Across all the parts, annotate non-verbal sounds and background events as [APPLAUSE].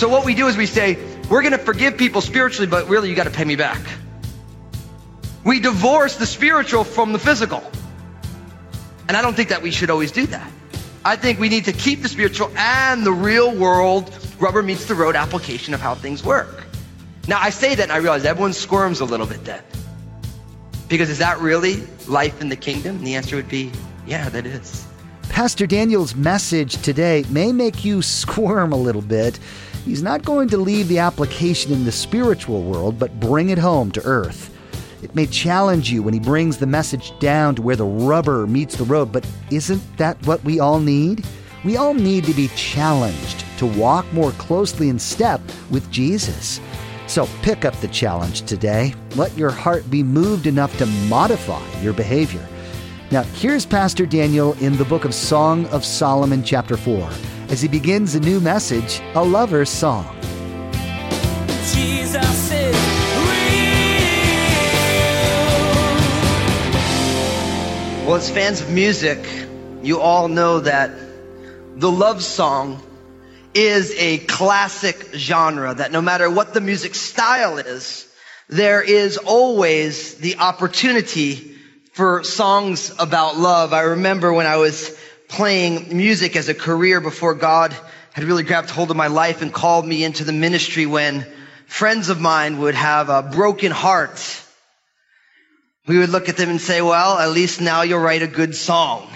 So what we do is we say, we're going to forgive people spiritually, but really you got to pay me back. We divorce the spiritual from the physical. And I don't think that we should always do that. I think we need to keep the spiritual and the real world rubber meets the road application of how things work. Now I say that and I realize everyone squirms a little bit then. Because is that really life in the kingdom? And the answer would be, yeah, that is. Pastor Daniel's message today may make you squirm a little bit. He's not going to leave the application in the spiritual world, but bring it home to earth. It may challenge you when he brings the message down to where the rubber meets the road, but isn't that what we all need? We all need to be challenged to walk more closely in step with Jesus. So pick up the challenge today. Let your heart be moved enough to modify your behavior. Now, here's Pastor Daniel in the book of Song of Solomon, chapter 4, as he begins a new message, A Lover's Song. Well, as fans of music, you all know that the love song is a classic genre that no matter what the music style is, there is always the opportunity for songs about love. I remember when I was playing music as a career before God had really grabbed hold of my life and called me into the ministry when friends of mine would have a broken heart. We would look at them and say, well, at least now you'll write a good song.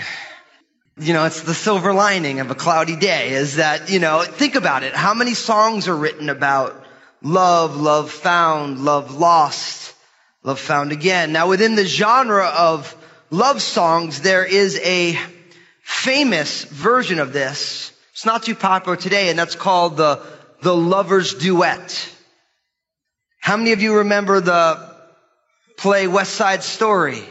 You know, it's the silver lining of a cloudy day is that, you know, think about it. How many songs are written about love, love found, love lost, love found again? Now within the genre of love songs, there is a famous version of this. It's not too popular today, and that's called the, the lover's duet. How many of you remember the play West Side Story?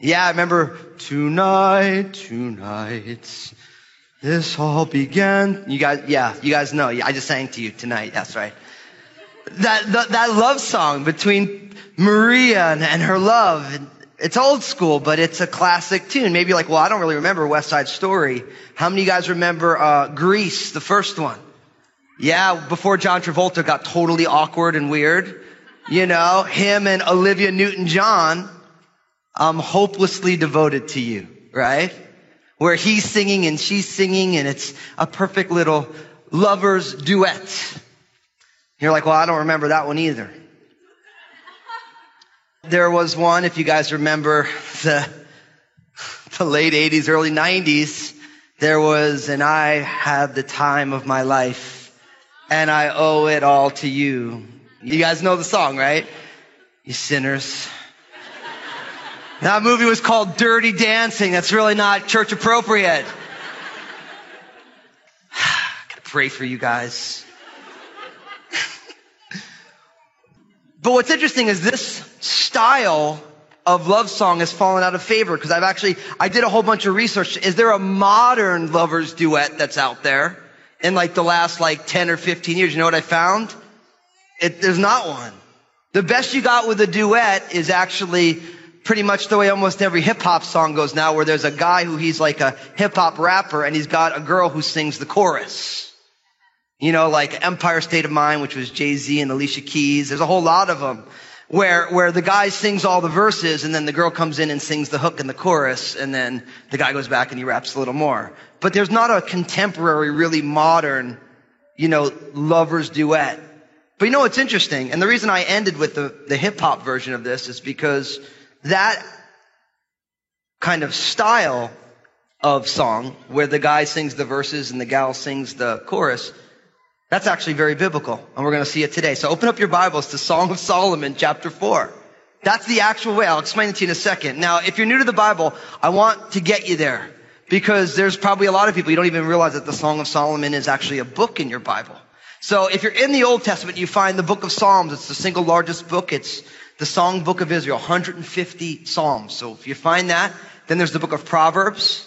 Yeah, I remember tonight, tonight, this all began. You guys, yeah, you guys know. Yeah, I just sang to you tonight. That's right. That, that, that love song between Maria and, and her love. It's old school, but it's a classic tune. Maybe like, well, I don't really remember West Side Story. How many of you guys remember, uh, Grease, the first one? Yeah, before John Travolta got totally awkward and weird. You know, him and Olivia Newton-John, I'm hopelessly devoted to you, right? Where he's singing and she's singing and it's a perfect little lover's duet. You're like, well, I don't remember that one either. There was one, if you guys remember the, the late 80s, early 90s, there was, and I had the time of my life, and I owe it all to you. You guys know the song, right? You sinners. That movie was called Dirty Dancing. That's really not church appropriate. [SIGHS] Gotta pray for you guys. [LAUGHS] but what's interesting is this style of love song has fallen out of favor because I've actually, I did a whole bunch of research. Is there a modern lovers duet that's out there in like the last like 10 or 15 years? You know what I found? It, there's not one. The best you got with a duet is actually pretty much the way almost every hip hop song goes now, where there's a guy who he's like a hip hop rapper and he's got a girl who sings the chorus. You know, like Empire State of Mind, which was Jay-Z and Alicia Keys. There's a whole lot of them where, where the guy sings all the verses and then the girl comes in and sings the hook and the chorus and then the guy goes back and he raps a little more. But there's not a contemporary, really modern, you know, lovers duet. But you know what's interesting? And the reason I ended with the, the hip hop version of this is because that kind of style of song where the guy sings the verses and the gal sings the chorus, that's actually very biblical. And we're going to see it today. So open up your Bibles to Song of Solomon, chapter 4. That's the actual way. I'll explain it to you in a second. Now, if you're new to the Bible, I want to get you there because there's probably a lot of people you don't even realize that the Song of Solomon is actually a book in your Bible. So if you're in the Old Testament, you find the book of Psalms. It's the single largest book. It's the song book of Israel, 150 Psalms. So if you find that, Then there's the book of Proverbs.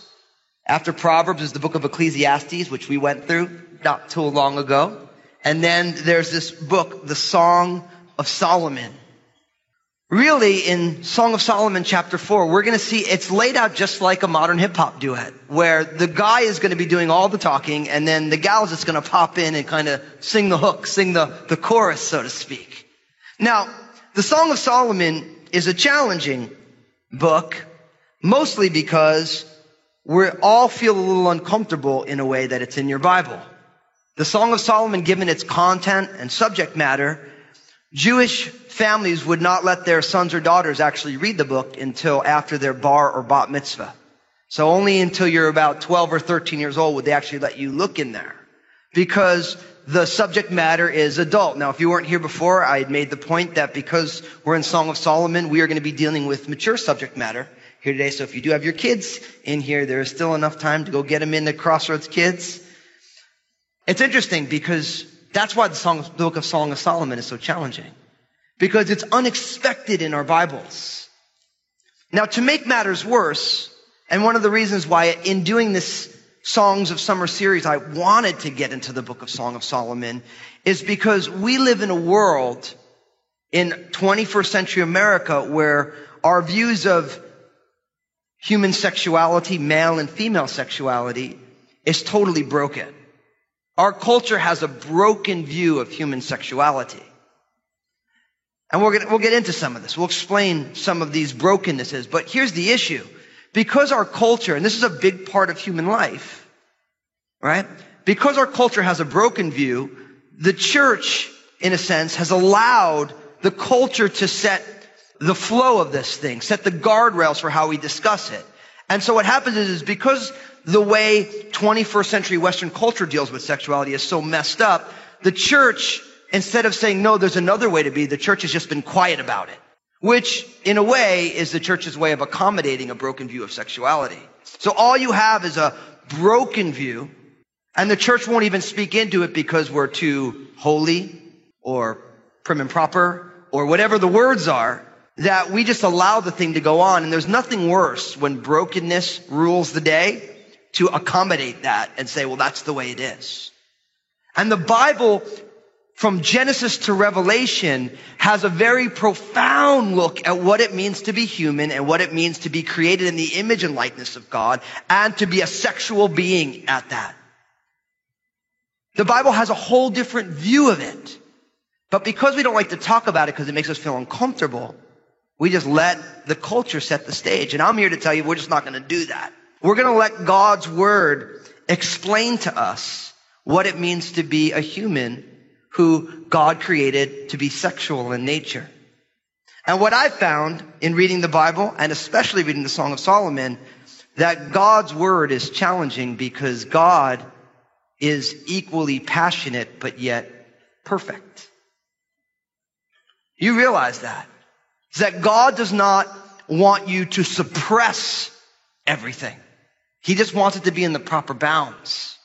After Proverbs is the book of Ecclesiastes, which we went through not too long ago. And then there's this book, the Song of Solomon. Really, in Song of Solomon chapter 4, we're going to see it's laid out just like a modern hip hop duet, where the guy is going to be doing all the talking, and then the gal's just going to pop in and kind of sing the hook, sing the, the chorus, so to speak. Now, the Song of Solomon is a challenging book, mostly because we all feel a little uncomfortable in a way that it's in your Bible. The Song of Solomon, given its content and subject matter, Jewish families would not let their sons or daughters actually read the book until after their bar or bat mitzvah. So only until you're about 12 or 13 years old would they actually let you look in there. Because the subject matter is adult. Now, if you weren't here before, I had made the point that because we're in Song of Solomon, we are going to be dealing with mature subject matter here today. So if you do have your kids in here, there is still enough time to go get them into Crossroads Kids. It's interesting because that's why the, song, the book of Song of Solomon is so challenging. Because it's unexpected in our Bibles. Now, to make matters worse, and one of the reasons why in doing this Songs of Summer series, I wanted to get into the book of Song of Solomon, is because we live in a world in 21st century America where our views of human sexuality, male and female sexuality, is totally broken. Our culture has a broken view of human sexuality. And we're gonna, we'll get into some of this. We'll explain some of these brokennesses. But here's the issue. Because our culture, and this is a big part of human life, right? Because our culture has a broken view, the church, in a sense, has allowed the culture to set the flow of this thing, set the guardrails for how we discuss it. And so what happens is, is because the way 21st century Western culture deals with sexuality is so messed up, the church, instead of saying, no, there's another way to be, the church has just been quiet about it. Which, in a way, is the church's way of accommodating a broken view of sexuality. So all you have is a broken view, and the church won't even speak into it because we're too holy, or prim and proper, or whatever the words are that we just allow the thing to go on. And there's nothing worse when brokenness rules the day to accommodate that and say, well, that's the way it is. And the Bible, from Genesis to Revelation, has a very profound look at what it means to be human and what it means to be created in the image and likeness of God and to be a sexual being at that. The Bible has a whole different view of it. But because we don't like to talk about it because it makes us feel uncomfortable, we just let the culture set the stage. And I'm here to tell you we're just not going to do that. We're going to let God's word explain to us what it means to be a human who God created to be sexual in nature. And what I found in reading the Bible and especially reading the Song of Solomon, that God's word is challenging because God is equally passionate but yet perfect. You realize that. Is that God does not want you to suppress everything. He just wants it to be in the proper bounds.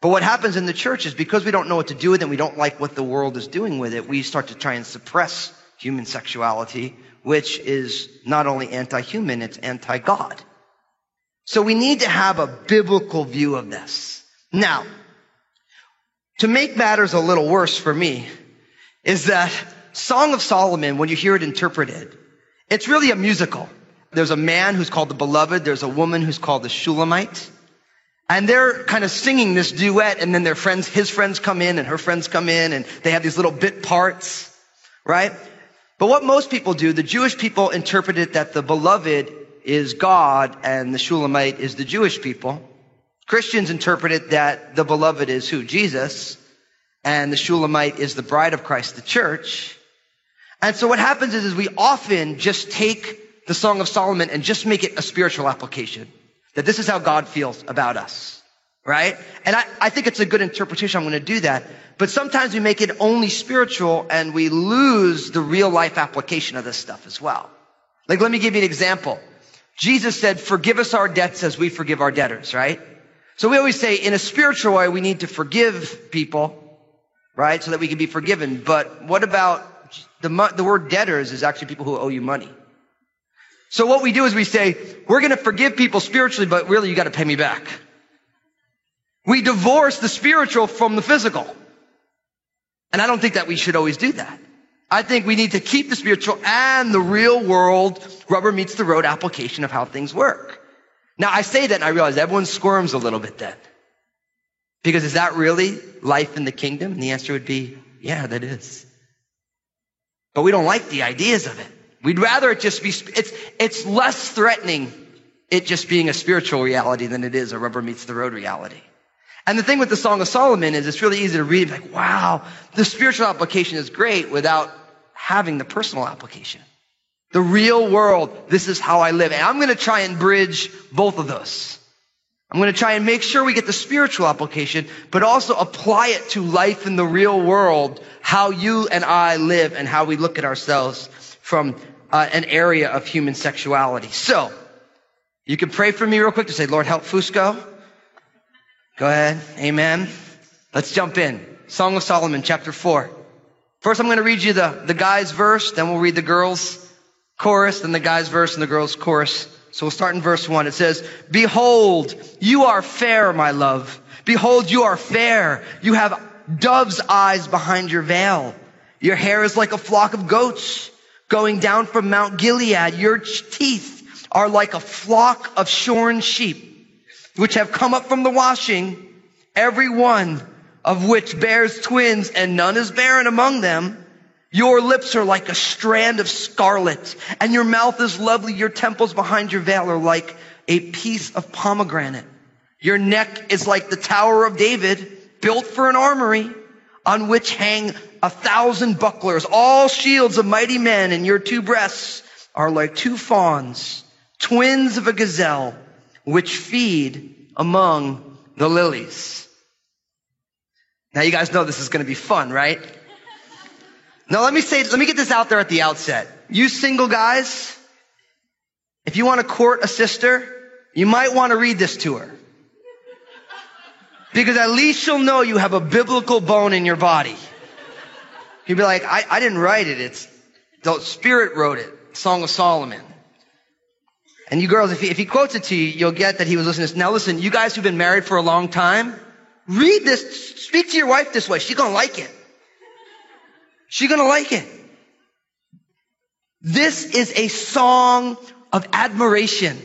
But what happens in the church is because we don't know what to do with it and we don't like what the world is doing with it, we start to try and suppress human sexuality, which is not only anti-human, it's anti-God. So we need to have a biblical view of this. Now, to make matters a little worse for me is that Song of Solomon, when you hear it interpreted, it's really a musical. There's a man who's called the beloved. There's a woman who's called the Shulamite. And they're kind of singing this duet and then their friends, his friends come in and her friends come in and they have these little bit parts, right? But what most people do, the Jewish people interpret it that the beloved is God and the Shulamite is the Jewish people. Christians interpret it that the beloved is who? Jesus. And the Shulamite is the bride of Christ, the church. And so what happens is, is we often just take the Song of Solomon and just make it a spiritual application. That this is how God feels about us. Right? And I, I think it's a good interpretation. I'm going to do that. But sometimes we make it only spiritual and we lose the real life application of this stuff as well. Like, let me give you an example. Jesus said, forgive us our debts as we forgive our debtors, right? So we always say in a spiritual way, we need to forgive people, right? So that we can be forgiven. But what about the, the word debtors is actually people who owe you money. So what we do is we say, we're going to forgive people spiritually, but really you got to pay me back. We divorce the spiritual from the physical. And I don't think that we should always do that. I think we need to keep the spiritual and the real world rubber meets the road application of how things work. Now I say that and I realize everyone squirms a little bit then. Because is that really life in the kingdom? And the answer would be, yeah, that is. But we don't like the ideas of it. We'd rather it just be, it's, it's less threatening it just being a spiritual reality than it is a rubber meets the road reality. And the thing with the Song of Solomon is it's really easy to read, like, wow, the spiritual application is great without having the personal application. The real world, this is how I live. And I'm going to try and bridge both of those. I'm going to try and make sure we get the spiritual application, but also apply it to life in the real world, how you and I live and how we look at ourselves from uh, an area of human sexuality. So, you can pray for me real quick to say, Lord, help Fusco. Go ahead. Amen. Let's jump in. Song of Solomon, chapter 4. First, I'm going to read you the, the guy's verse, then we'll read the girl's chorus, then the guy's verse and the girl's chorus. So we'll start in verse 1. It says, Behold, you are fair, my love. Behold, you are fair. You have dove's eyes behind your veil. Your hair is like a flock of goats going down from Mount Gilead. Your teeth are like a flock of shorn sheep which have come up from the washing, every one of which bears twins and none is barren among them. Your lips are like a strand of scarlet and your mouth is lovely. Your temples behind your veil are like a piece of pomegranate. Your neck is like the Tower of David built for an armory on which hang a thousand bucklers, all shields of mighty men and your two breasts are like two fawns, twins of a gazelle which feed among the lilies. Now you guys know this is going to be fun, right? Now let me say, let me get this out there at the outset. You single guys, if you want to court a sister, you might want to read this to her. Because at least she'll know you have a biblical bone in your body. You'll be like, I, I didn't write it. It's the Spirit wrote it. Song of Solomon. And you girls, if he, if he quotes it to you, you'll get that he was listening to this. Now listen, you guys who've been married for a long time, read this, speak to your wife this way. She's gonna like it. She's gonna like it. This is a song of admiration.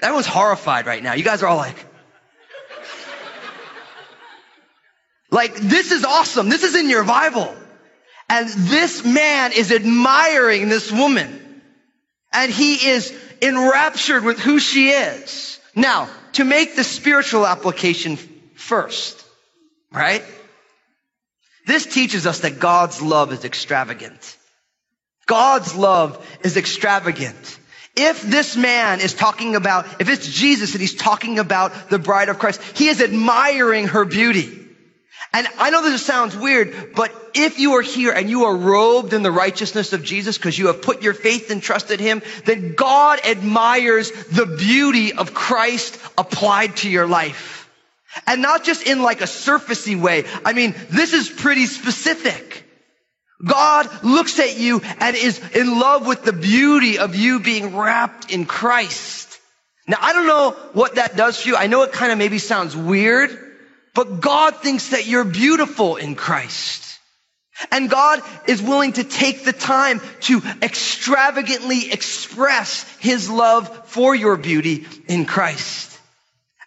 Everyone's horrified right now. You guys are all like, like, this is awesome. This is in your Bible. And this man is admiring this woman and he is enraptured with who she is. Now, to make the spiritual application first, right? This teaches us that God's love is extravagant. God's love is extravagant. If this man is talking about, if it's Jesus and he's talking about the bride of Christ, he is admiring her beauty. And I know this sounds weird, but if you are here and you are robed in the righteousness of Jesus because you have put your faith and trusted him, then God admires the beauty of Christ applied to your life. And not just in like a surfacey way. I mean, this is pretty specific. God looks at you and is in love with the beauty of you being wrapped in Christ. Now, I don't know what that does for you. I know it kind of maybe sounds weird, but God thinks that you're beautiful in Christ. And God is willing to take the time to extravagantly express His love for your beauty in Christ.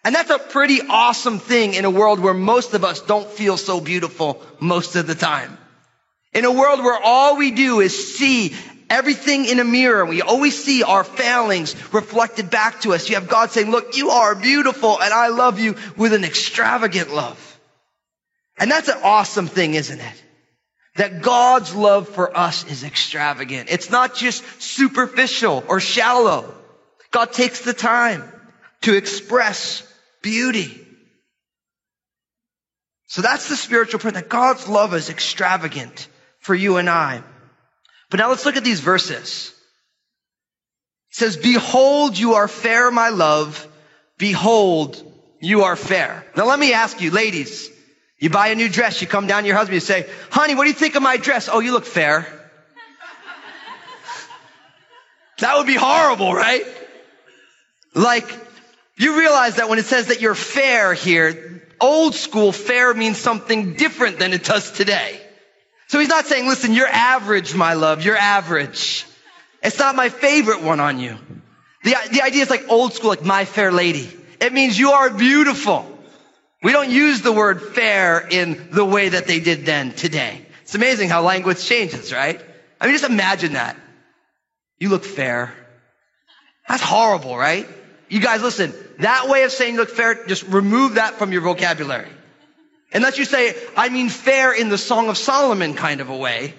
And that's a pretty awesome thing in a world where most of us don't feel so beautiful most of the time. In a world where all we do is see everything in a mirror and we always see our failings reflected back to us. You have God saying, look, you are beautiful and I love you with an extravagant love. And that's an awesome thing, isn't it? That God's love for us is extravagant. It's not just superficial or shallow. God takes the time to express beauty. So that's the spiritual print that God's love is extravagant for you and I. But now let's look at these verses. It says, behold, you are fair, my love. Behold, you are fair. Now let me ask you, ladies, you buy a new dress, you come down to your husband, you say, honey, what do you think of my dress? Oh, you look fair. [LAUGHS] That would be horrible, right? Like, you realize that when it says that you're fair here, old school fair means something different than it does today. So he's not saying, listen, you're average, my love, you're average. It's not my favorite one on you. The, the idea is like old school, like my fair lady. It means you are beautiful. We don't use the word fair in the way that they did then today. It's amazing how language changes, right? I mean, just imagine that. You look fair. That's horrible, right? You guys listen, that way of saying you look fair, just remove that from your vocabulary. Unless you say, I mean fair in the Song of Solomon kind of a way.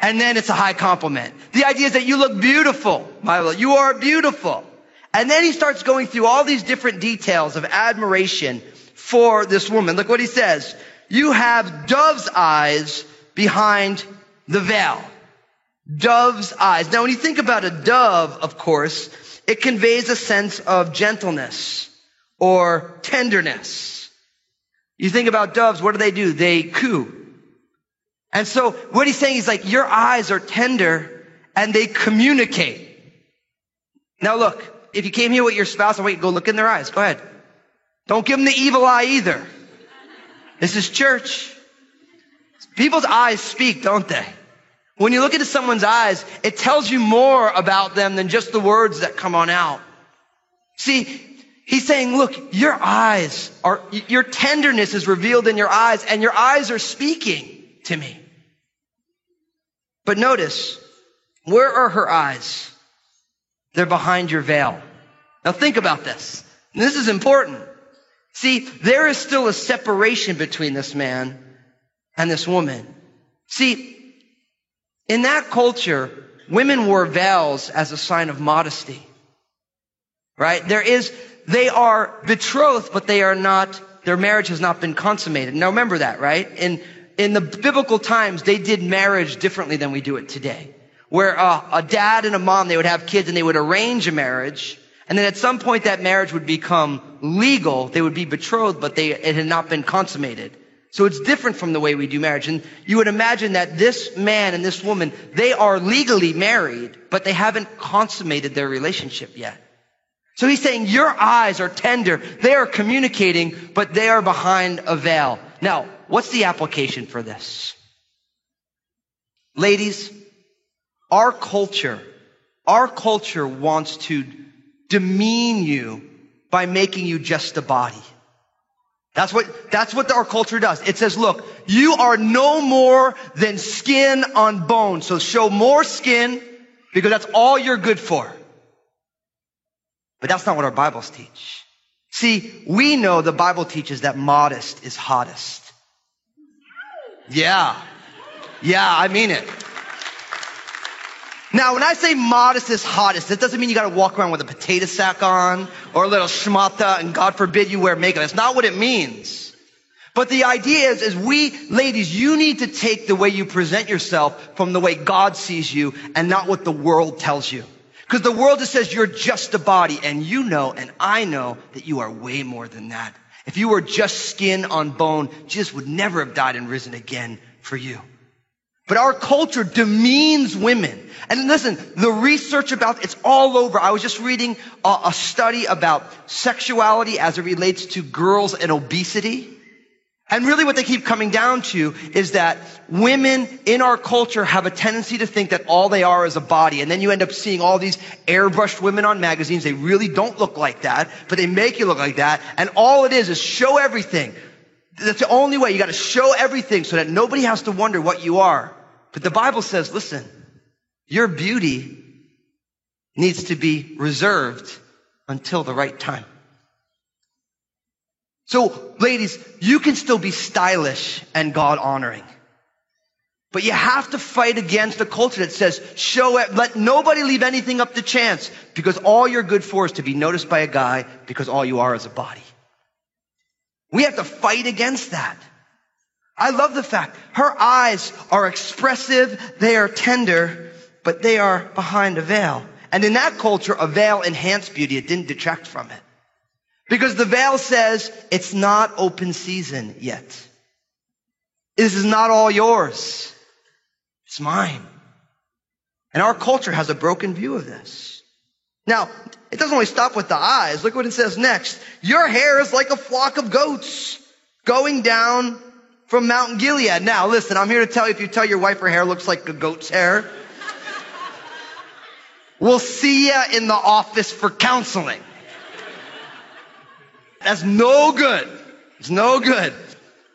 And then it's a high compliment. The idea is that you look beautiful, my love. You are beautiful. And then he starts going through all these different details of admiration for this woman. Look what he says. You have dove's eyes behind the veil. Dove's eyes. Now, when you think about a dove, of course, it conveys a sense of gentleness or tenderness. You think about doves, what do they do? They coo. And so what he's saying is like, your eyes are tender and they communicate. Now look, if you came here with your spouse, I want you to go look in their eyes. Go ahead. Don't give them the evil eye either. This is church. People's eyes speak, don't they? When you look into someone's eyes, it tells you more about them than just the words that come on out. See, he's saying, look, your eyes are, your tenderness is revealed in your eyes and your eyes are speaking to me. But notice, where are her eyes? They're behind your veil. Now think about this. This is important. See, there is still a separation between this man and this woman. See, in that culture, women wore veils as a sign of modesty. Right? There is, they are betrothed, but they are not, their marriage has not been consummated. Now remember that, right? In, in the biblical times, they did marriage differently than we do it today. Where uh, a dad and a mom, they would have kids and they would arrange a marriage. And then at some point that marriage would become legal. They would be betrothed, but they, it had not been consummated. So it's different from the way we do marriage. And you would imagine that this man and this woman, they are legally married, but they haven't consummated their relationship yet. So he's saying your eyes are tender. They are communicating, but they are behind a veil. Now, what's the application for this? Ladies, our culture, our culture wants to demean you by making you just a body. That's what, that's what our culture does. It says, look, you are no more than skin on bone. So show more skin because that's all you're good for. But that's not what our Bibles teach. See, we know the Bible teaches that modest is hottest. Yeah. Yeah, I mean it. Now, when I say modest is hottest, that doesn't mean you gotta walk around with a potato sack on or a little schmata and God forbid you wear makeup. That's not what it means. But the idea is, is we, ladies, you need to take the way you present yourself from the way God sees you and not what the world tells you. Because the world just says you're just a body and you know and I know that you are way more than that. If you were just skin on bone, Jesus would never have died and risen again for you. But our culture demeans women. And listen, the research about it's all over. I was just reading a, a, study about sexuality as it relates to girls and obesity. And really what they keep coming down to is that women in our culture have a tendency to think that all they are is a body. And then you end up seeing all these airbrushed women on magazines. They really don't look like that, but they make you look like that. And all it is is show everything. That's the only way. You got to show everything so that nobody has to wonder what you are. But the Bible says, listen, your beauty needs to be reserved until the right time. So, ladies, you can still be stylish and God honoring. But you have to fight against a culture that says, show it, let nobody leave anything up to chance because all you're good for is to be noticed by a guy because all you are is a body. We have to fight against that. I love the fact her eyes are expressive, they are tender, but they are behind a veil. And in that culture, a veil enhanced beauty. It didn't detract from it. Because the veil says it's not open season yet. This is not all yours. It's mine. And our culture has a broken view of this. Now, it doesn't only stop with the eyes. Look what it says next. Your hair is like a flock of goats going down from Mount Gilead. Now, listen, I'm here to tell you if you tell your wife her hair looks like a goat's hair, we'll see you in the office for counseling. That's no good. It's no good.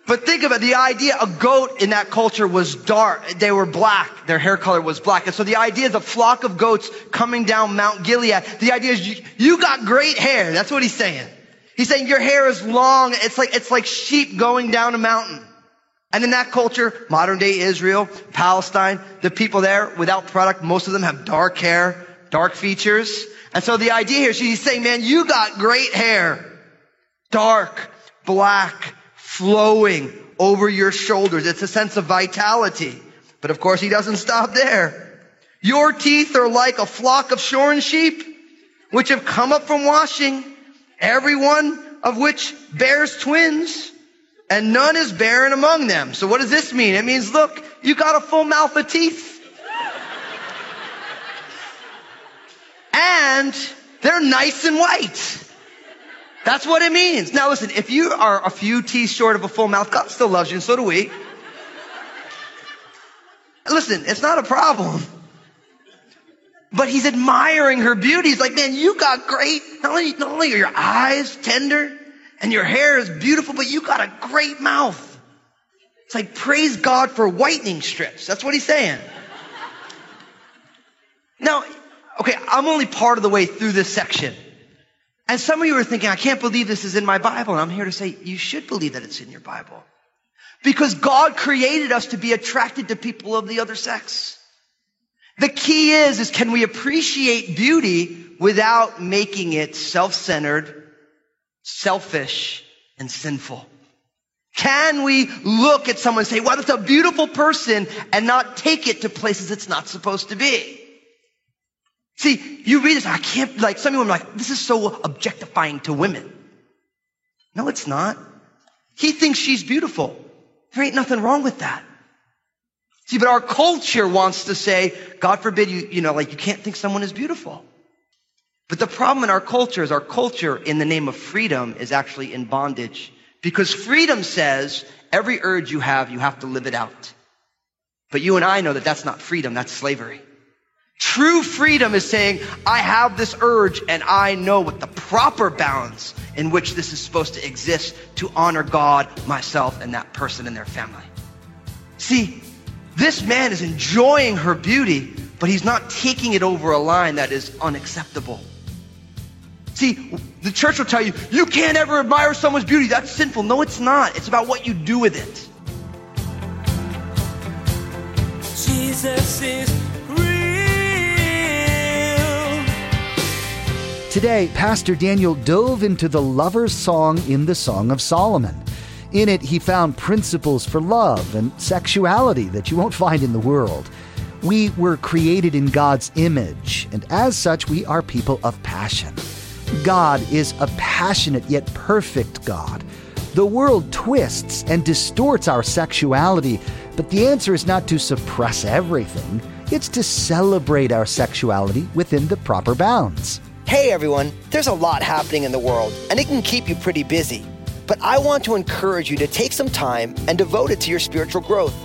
But think about it, the idea a goat in that culture was dark. They were black. Their hair color was black. And so the idea is a flock of goats coming down Mount Gilead. The idea is you, you got great hair. That's what he's saying. He's saying your hair is long. It's like, it's like sheep going down a mountain. And in that culture, modern day Israel, Palestine, the people there without product, most of them have dark hair, dark features. And so the idea here, she's saying, man, you got great hair. Dark, black, flowing over your shoulders. It's a sense of vitality. But of course, he doesn't stop there. Your teeth are like a flock of shorn sheep, which have come up from washing, every one of which bears twins, and none is barren among them. So what does this mean? It means, look, you got a full mouth of teeth. and they're nice and white. That's what it means. Now listen, if you are a few teeth short of a full mouth, God still loves you and so do we. Listen, it's not a problem. But he's admiring her beauty. He's like, man, you got great. Not only, not only are your eyes tender and your hair is beautiful, but you got a great mouth. It's like, praise God for whitening strips. That's what he's saying. Now, okay, I'm only part of the way through this section. And some of you are thinking, I can't believe this is in my Bible. And I'm here to say, you should believe that it's in your Bible. Because God created us to be attracted to people of the other sex. The key is, is can we appreciate beauty without making it self-centered, selfish, and sinful? Can we look at someone and say, wow, that's a beautiful person and not take it to places it's not supposed to be? See, you read this, I can't, like, some people are like, this is so objectifying to women. No, it's not. He thinks she's beautiful. There ain't nothing wrong with that. See, but our culture wants to say, God forbid you, you know, like you can't think someone is beautiful. But the problem in our culture is our culture in the name of freedom is actually in bondage. Because freedom says every urge you have, you have to live it out. But you and I know that that's not freedom, that's slavery. True freedom is saying, I have this urge and I know what the proper balance in which this is supposed to exist to honor God, myself, and that person and their family. See, this man is enjoying her beauty, but he's not taking it over a line that is unacceptable. See, the church will tell you, you can't ever admire someone's beauty. That's sinful. No, it's not. It's about what you do with it. Jesus is Today, Pastor Daniel dove into the lover's song in the Song of Solomon. In it, he found principles for love and sexuality that you won't find in the world. We were created in God's image, and as such, we are people of passion. God is a passionate yet perfect God. The world twists and distorts our sexuality, but the answer is not to suppress everything, it's to celebrate our sexuality within the proper bounds. Hey everyone, there's a lot happening in the world, and it can keep you pretty busy. But I want to encourage you to take some time and devote it to your spiritual growth.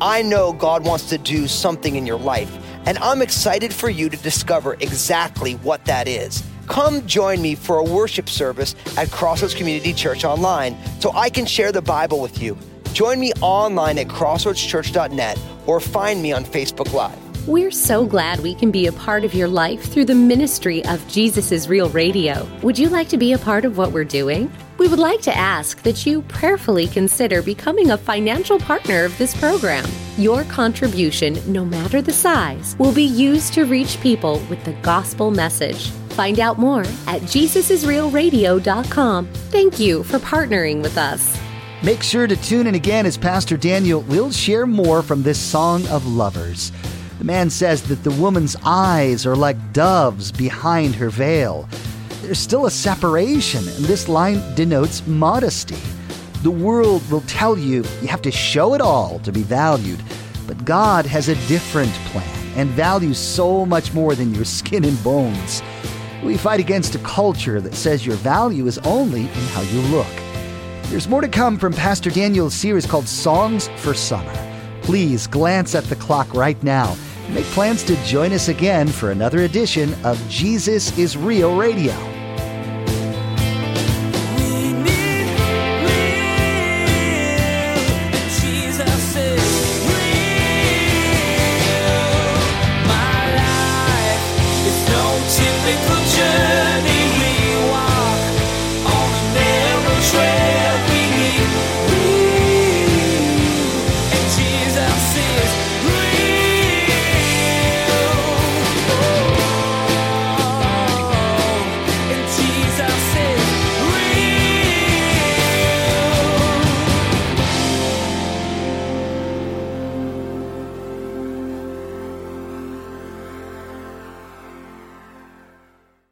I know God wants to do something in your life, and I'm excited for you to discover exactly what that is. Come join me for a worship service at Crossroads Community Church online so I can share the Bible with you. Join me online at crossroadschurch.net or find me on Facebook Live. We're so glad we can be a part of your life through the ministry of Jesus Real Radio. Would you like to be a part of what we're doing? We would like to ask that you prayerfully consider becoming a financial partner of this program. Your contribution, no matter the size, will be used to reach people with the gospel message. Find out more at jesusisrealradio.com. Thank you for partnering with us. Make sure to tune in again as Pastor Daniel will share more from this song of lovers. The man says that the woman's eyes are like doves behind her veil. There's still a separation, and this line denotes modesty. The world will tell you you have to show it all to be valued, but God has a different plan and values so much more than your skin and bones. We fight against a culture that says your value is only in how you look. There's more to come from Pastor Daniel's series called Songs for Summer. Please glance at the clock right now Make plans to join us again for another edition of Jesus is Real Radio.